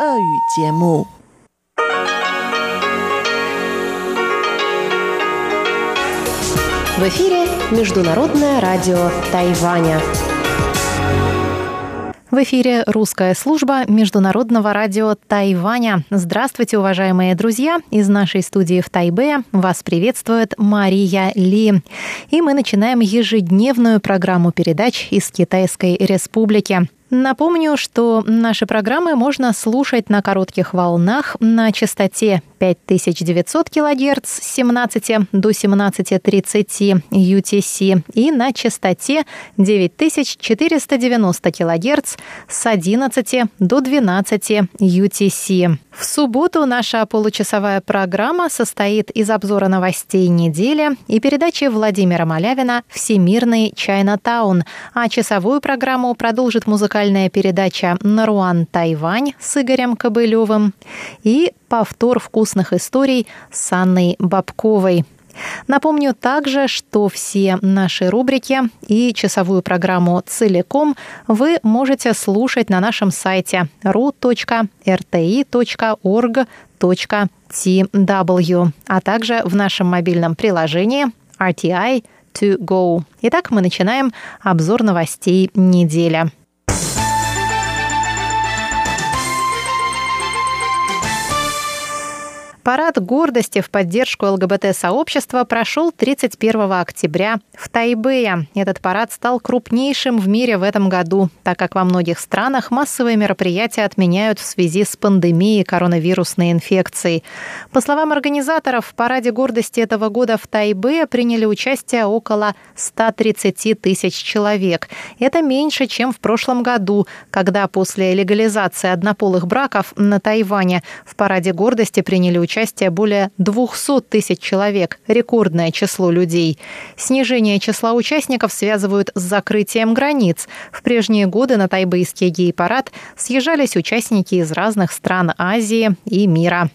В эфире Международное радио Тайваня. В эфире русская служба Международного радио Тайваня. Здравствуйте, уважаемые друзья! Из нашей студии в Тайбе вас приветствует Мария Ли. И мы начинаем ежедневную программу передач из Китайской Республики. Напомню, что наши программы можно слушать на коротких волнах на частоте 5900 кГц с 17 до 17.30 UTC и на частоте 9490 кГц с 11 до 12 UTC. В субботу наша получасовая программа состоит из обзора новостей недели и передачи Владимира Малявина «Всемирный Чайнатаун», а часовую программу продолжит музыкальная передача «Наруан Тайвань» с Игорем Кобылевым. И повтор вкусных историй с Анной Бабковой. Напомню также, что все наши рубрики и часовую программу целиком вы можете слушать на нашем сайте ru.rti.org.tw, а также в нашем мобильном приложении RTI To Go. Итак, мы начинаем обзор новостей недели. Парад гордости в поддержку ЛГБТ-сообщества прошел 31 октября в Тайбэе. Этот парад стал крупнейшим в мире в этом году, так как во многих странах массовые мероприятия отменяют в связи с пандемией коронавирусной инфекции. По словам организаторов, в параде гордости этого года в Тайбэе приняли участие около 130 тысяч человек. Это меньше, чем в прошлом году, когда после легализации однополых браков на Тайване в параде гордости приняли участие участие более 200 тысяч человек, рекордное число людей. Снижение числа участников связывают с закрытием границ. В прежние годы на тайбэйский гей-парад съезжались участники из разных стран Азии и мира.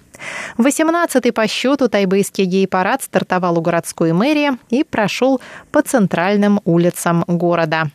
18-й по счету тайбэйский гей-парад стартовал у городской мэрии и прошел по центральным улицам города.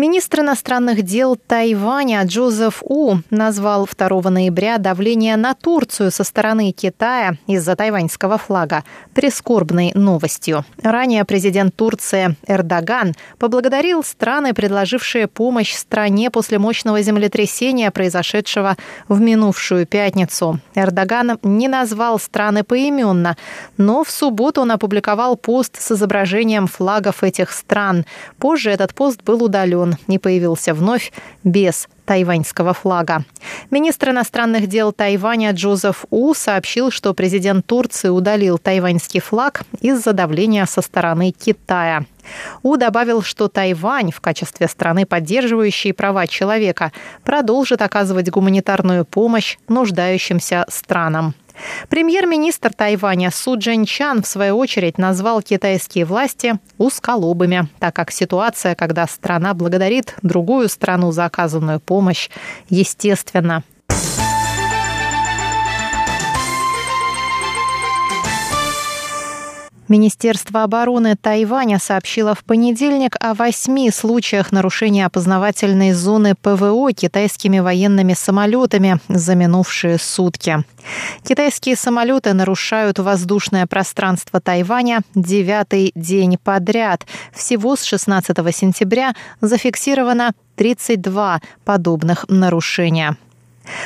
Министр иностранных дел Тайваня Джозеф У назвал 2 ноября давление на Турцию со стороны Китая из-за тайваньского флага прискорбной новостью. Ранее президент Турции Эрдоган поблагодарил страны, предложившие помощь стране после мощного землетрясения, произошедшего в минувшую пятницу. Эрдоган не назвал страны поименно, но в субботу он опубликовал пост с изображением флагов этих стран. Позже этот пост был удален он не появился вновь без тайваньского флага. Министр иностранных дел Тайваня Джозеф У сообщил, что президент Турции удалил тайваньский флаг из-за давления со стороны Китая. У добавил, что Тайвань в качестве страны, поддерживающей права человека, продолжит оказывать гуманитарную помощь нуждающимся странам. Премьер-министр Тайваня Су Чан в свою очередь назвал китайские власти узколобыми, так как ситуация, когда страна благодарит другую страну за оказанную помощь, естественно. Министерство обороны Тайваня сообщило в понедельник о восьми случаях нарушения опознавательной зоны ПВО китайскими военными самолетами за минувшие сутки. Китайские самолеты нарушают воздушное пространство Тайваня девятый день подряд. Всего с 16 сентября зафиксировано 32 подобных нарушения.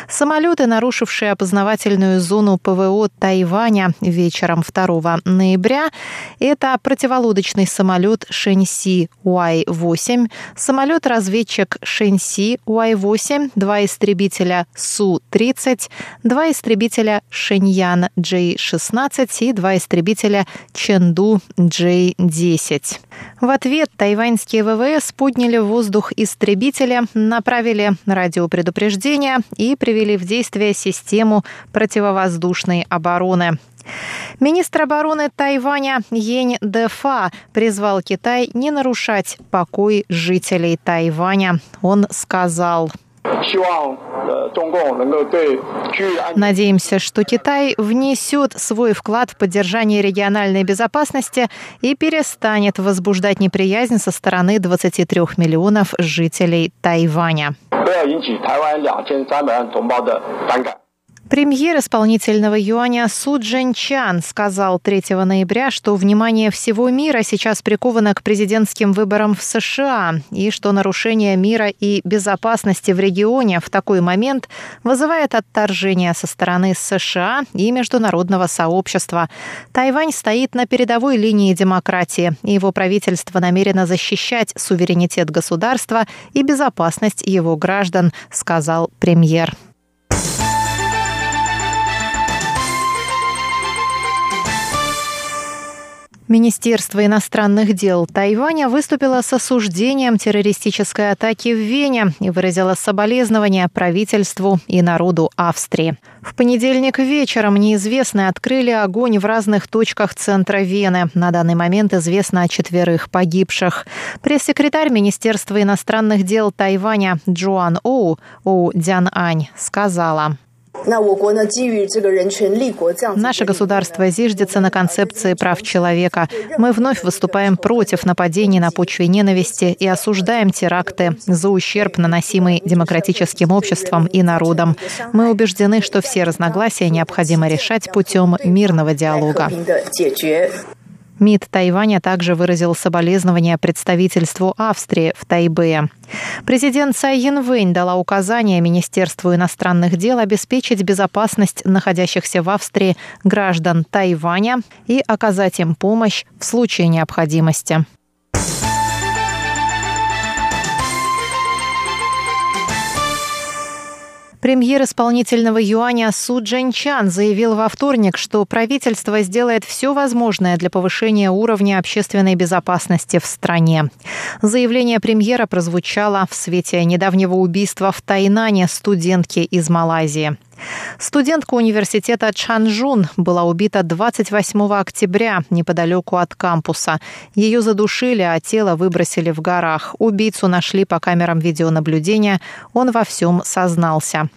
Самолеты, нарушившие опознавательную зону ПВО Тайваня вечером 2 ноября, это противолодочный самолет Шэньси Y-8, самолет-разведчик Шэньси Y-8, два истребителя Су-30, два истребителя Шэньян J-16 и два истребителя Ченду J-10. В ответ тайваньские ВВС подняли в воздух истребители, направили радиопредупреждение и привели в действие систему противовоздушной обороны. Министр обороны Тайваня Йень Дефа призвал Китай не нарушать покой жителей Тайваня. Он сказал, Надеемся, что Китай внесет свой вклад в поддержание региональной безопасности и перестанет возбуждать неприязнь со стороны 23 миллионов жителей Тайваня. Премьер исполнительного юаня Су Чан сказал 3 ноября, что внимание всего мира сейчас приковано к президентским выборам в США и что нарушение мира и безопасности в регионе в такой момент вызывает отторжение со стороны США и международного сообщества. Тайвань стоит на передовой линии демократии, и его правительство намерено защищать суверенитет государства и безопасность его граждан, сказал премьер. Министерство иностранных дел Тайваня выступило с осуждением террористической атаки в Вене и выразило соболезнования правительству и народу Австрии. В понедельник вечером неизвестные открыли огонь в разных точках центра Вены. На данный момент известно о четверых погибших. Пресс-секретарь Министерства иностранных дел Тайваня Джоан Оу, Оу Дян Ань, сказала. Наше государство зиждется на концепции прав человека. Мы вновь выступаем против нападений на почве ненависти и осуждаем теракты за ущерб, наносимый демократическим обществом и народом. Мы убеждены, что все разногласия необходимо решать путем мирного диалога. МИД Тайваня также выразил соболезнования представительству Австрии в Тайбе. Президент Цай Янвэнь дала указание Министерству иностранных дел обеспечить безопасность находящихся в Австрии граждан Тайваня и оказать им помощь в случае необходимости. Премьер исполнительного юаня Су Чан заявил во вторник, что правительство сделает все возможное для повышения уровня общественной безопасности в стране. Заявление премьера прозвучало в свете недавнего убийства в Тайнане студентки из Малайзии. Студентка университета Чанжун была убита 28 октября неподалеку от кампуса. Ее задушили, а тело выбросили в горах. Убийцу нашли по камерам видеонаблюдения. Он во всем сознался.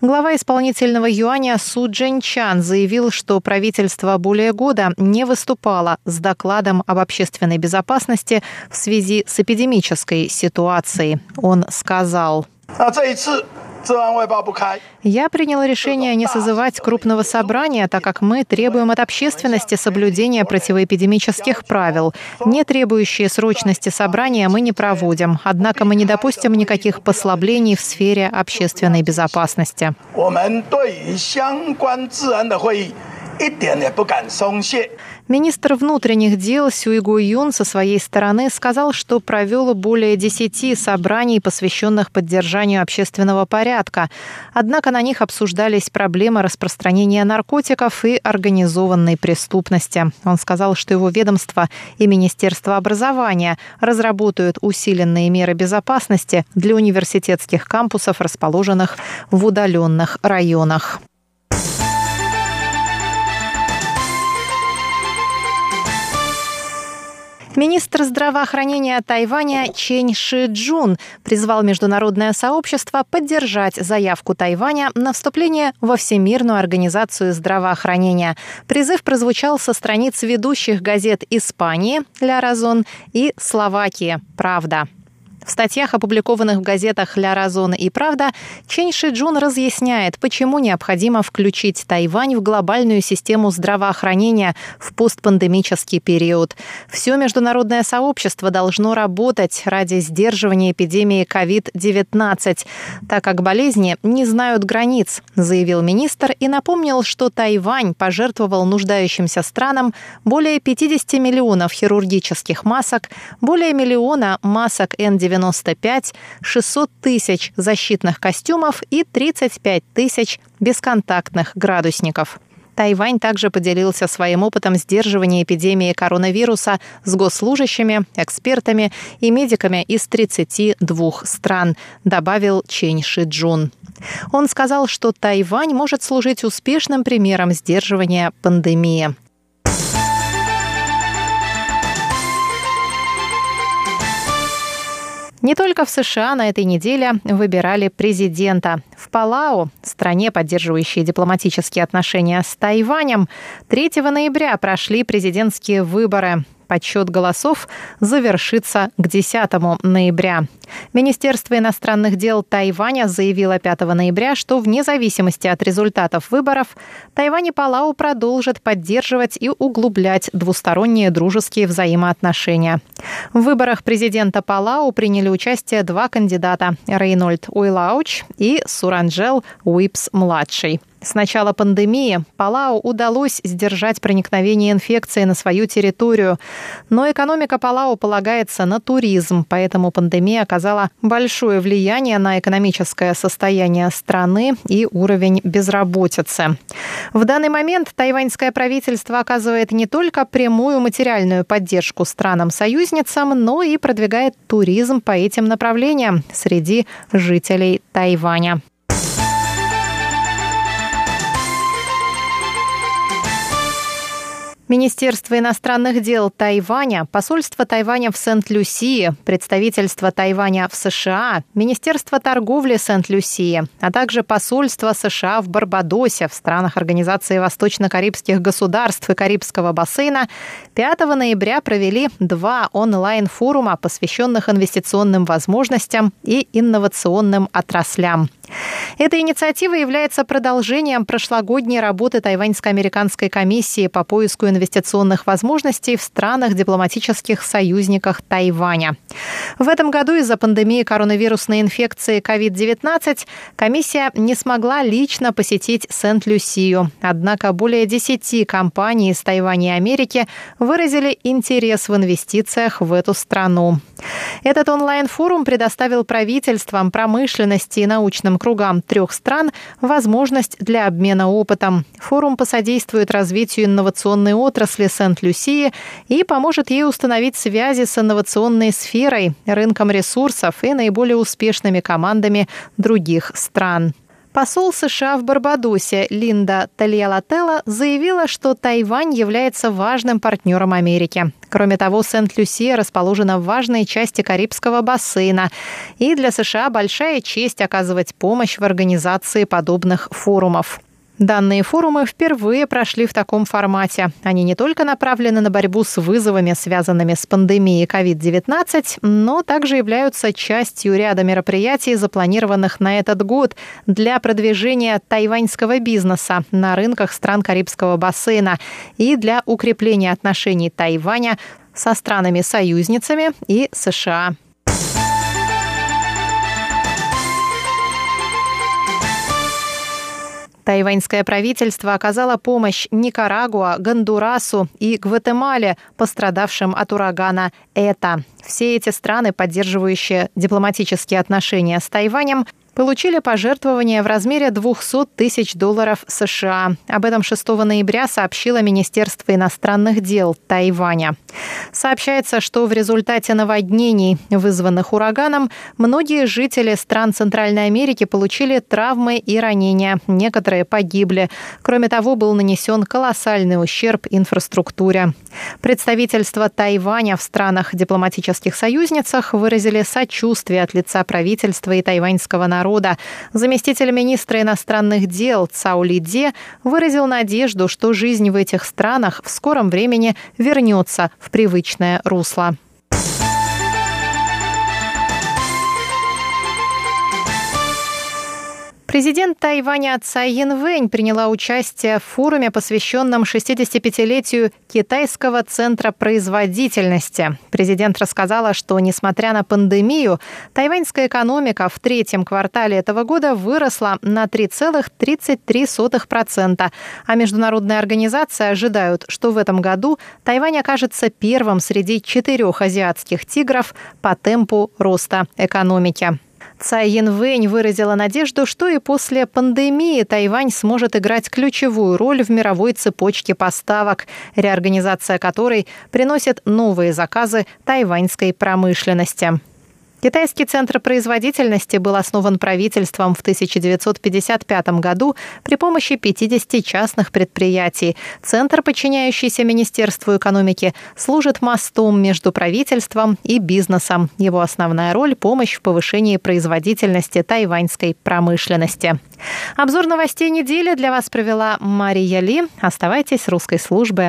Глава исполнительного юаня Су Чан заявил, что правительство более года не выступало с докладом об общественной безопасности в связи с эпидемической ситуацией. Он сказал. Я принял решение не созывать крупного собрания, так как мы требуем от общественности соблюдения противоэпидемических правил. Не требующие срочности собрания мы не проводим. Однако мы не допустим никаких послаблений в сфере общественной безопасности. Министр внутренних дел Сюйгу Юн со своей стороны сказал, что провел более 10 собраний, посвященных поддержанию общественного порядка. Однако на них обсуждались проблемы распространения наркотиков и организованной преступности. Он сказал, что его ведомство и Министерство образования разработают усиленные меры безопасности для университетских кампусов, расположенных в удаленных районах. Министр здравоохранения Тайваня Чень Ши Джун призвал международное сообщество поддержать заявку Тайваня на вступление во Всемирную организацию здравоохранения. Призыв прозвучал со страниц ведущих газет Испании «Ля Разон» и Словакии «Правда». В статьях, опубликованных в газетах «Ля Разон» и «Правда», Чен Ши Джун разъясняет, почему необходимо включить Тайвань в глобальную систему здравоохранения в постпандемический период. Все международное сообщество должно работать ради сдерживания эпидемии COVID-19, так как болезни не знают границ, заявил министр и напомнил, что Тайвань пожертвовал нуждающимся странам более 50 миллионов хирургических масок, более миллиона масок N95 95, 600 тысяч защитных костюмов и 35 тысяч бесконтактных градусников. Тайвань также поделился своим опытом сдерживания эпидемии коронавируса с госслужащими, экспертами и медиками из 32 стран, добавил Чень Шиджун. Он сказал, что Тайвань может служить успешным примером сдерживания пандемии. Не только в США на этой неделе выбирали президента. В Палау, стране, поддерживающей дипломатические отношения с Тайванем, 3 ноября прошли президентские выборы. Подсчет голосов завершится к 10 ноября. Министерство иностранных дел Тайваня заявило 5 ноября, что вне зависимости от результатов выборов Тайвань и Палау продолжат поддерживать и углублять двусторонние дружеские взаимоотношения. В выборах президента Палау приняли участие два кандидата – Рейнольд Уилауч и Суранджел Уипс-младший. С начала пандемии Палау удалось сдержать проникновение инфекции на свою территорию, но экономика Палау полагается на туризм, поэтому пандемия оказала большое влияние на экономическое состояние страны и уровень безработицы. В данный момент тайваньское правительство оказывает не только прямую материальную поддержку странам-союзницам, но и продвигает туризм по этим направлениям среди жителей Тайваня. Министерство иностранных дел Тайваня, посольство Тайваня в Сент-Люсии, представительство Тайваня в США, Министерство торговли Сент-Люсии, а также посольство США в Барбадосе в странах Организации Восточно-Карибских государств и Карибского бассейна 5 ноября провели два онлайн-форума, посвященных инвестиционным возможностям и инновационным отраслям. Эта инициатива является продолжением прошлогодней работы Тайваньско-американской комиссии по поиску инвестиционных возможностей в странах дипломатических союзниках Тайваня. В этом году из-за пандемии коронавирусной инфекции COVID-19 комиссия не смогла лично посетить Сент-Люсию. Однако более 10 компаний из Тайваня и Америки выразили интерес в инвестициях в эту страну. Этот онлайн-форум предоставил правительствам, промышленности и научным кругам трех стран возможность для обмена опытом. Форум посодействует развитию инновационной отрасли Сент-Люсии и поможет ей установить связи с инновационной сферой, рынком ресурсов и наиболее успешными командами других стран. Посол США в Барбадосе Линда Тальялателла заявила, что Тайвань является важным партнером Америки. Кроме того, Сент-Люсия расположена в важной части Карибского бассейна, и для США большая честь оказывать помощь в организации подобных форумов. Данные форумы впервые прошли в таком формате. Они не только направлены на борьбу с вызовами, связанными с пандемией COVID-19, но также являются частью ряда мероприятий, запланированных на этот год для продвижения тайваньского бизнеса на рынках стран Карибского бассейна и для укрепления отношений Тайваня со странами-союзницами и США. Тайваньское правительство оказало помощь Никарагуа, Гондурасу и Гватемале, пострадавшим от урагана Эта. Все эти страны, поддерживающие дипломатические отношения с Тайванем, получили пожертвования в размере 200 тысяч долларов США. Об этом 6 ноября сообщило Министерство иностранных дел Тайваня. Сообщается, что в результате наводнений, вызванных ураганом, многие жители стран Центральной Америки получили травмы и ранения. Некоторые погибли. Кроме того, был нанесен колоссальный ущерб инфраструктуре. Представительство Тайваня в странах дипломатических союзницах выразили сочувствие от лица правительства и тайваньского народа народа. Заместитель министра иностранных дел Цао Лиде выразил надежду, что жизнь в этих странах в скором времени вернется в привычное русло. Президент Тайваня Цай Янвэнь приняла участие в форуме, посвященном 65-летию Китайского центра производительности. Президент рассказала, что, несмотря на пандемию, тайваньская экономика в третьем квартале этого года выросла на 3,33%, а международные организации ожидают, что в этом году Тайвань окажется первым среди четырех азиатских тигров по темпу роста экономики. Цай Янвэнь выразила надежду, что и после пандемии Тайвань сможет играть ключевую роль в мировой цепочке поставок, реорганизация которой приносит новые заказы тайваньской промышленности. Китайский центр производительности был основан правительством в 1955 году при помощи 50 частных предприятий. Центр, подчиняющийся Министерству экономики, служит мостом между правительством и бизнесом. Его основная роль – помощь в повышении производительности тайваньской промышленности. Обзор новостей недели для вас провела Мария Ли. Оставайтесь с русской службой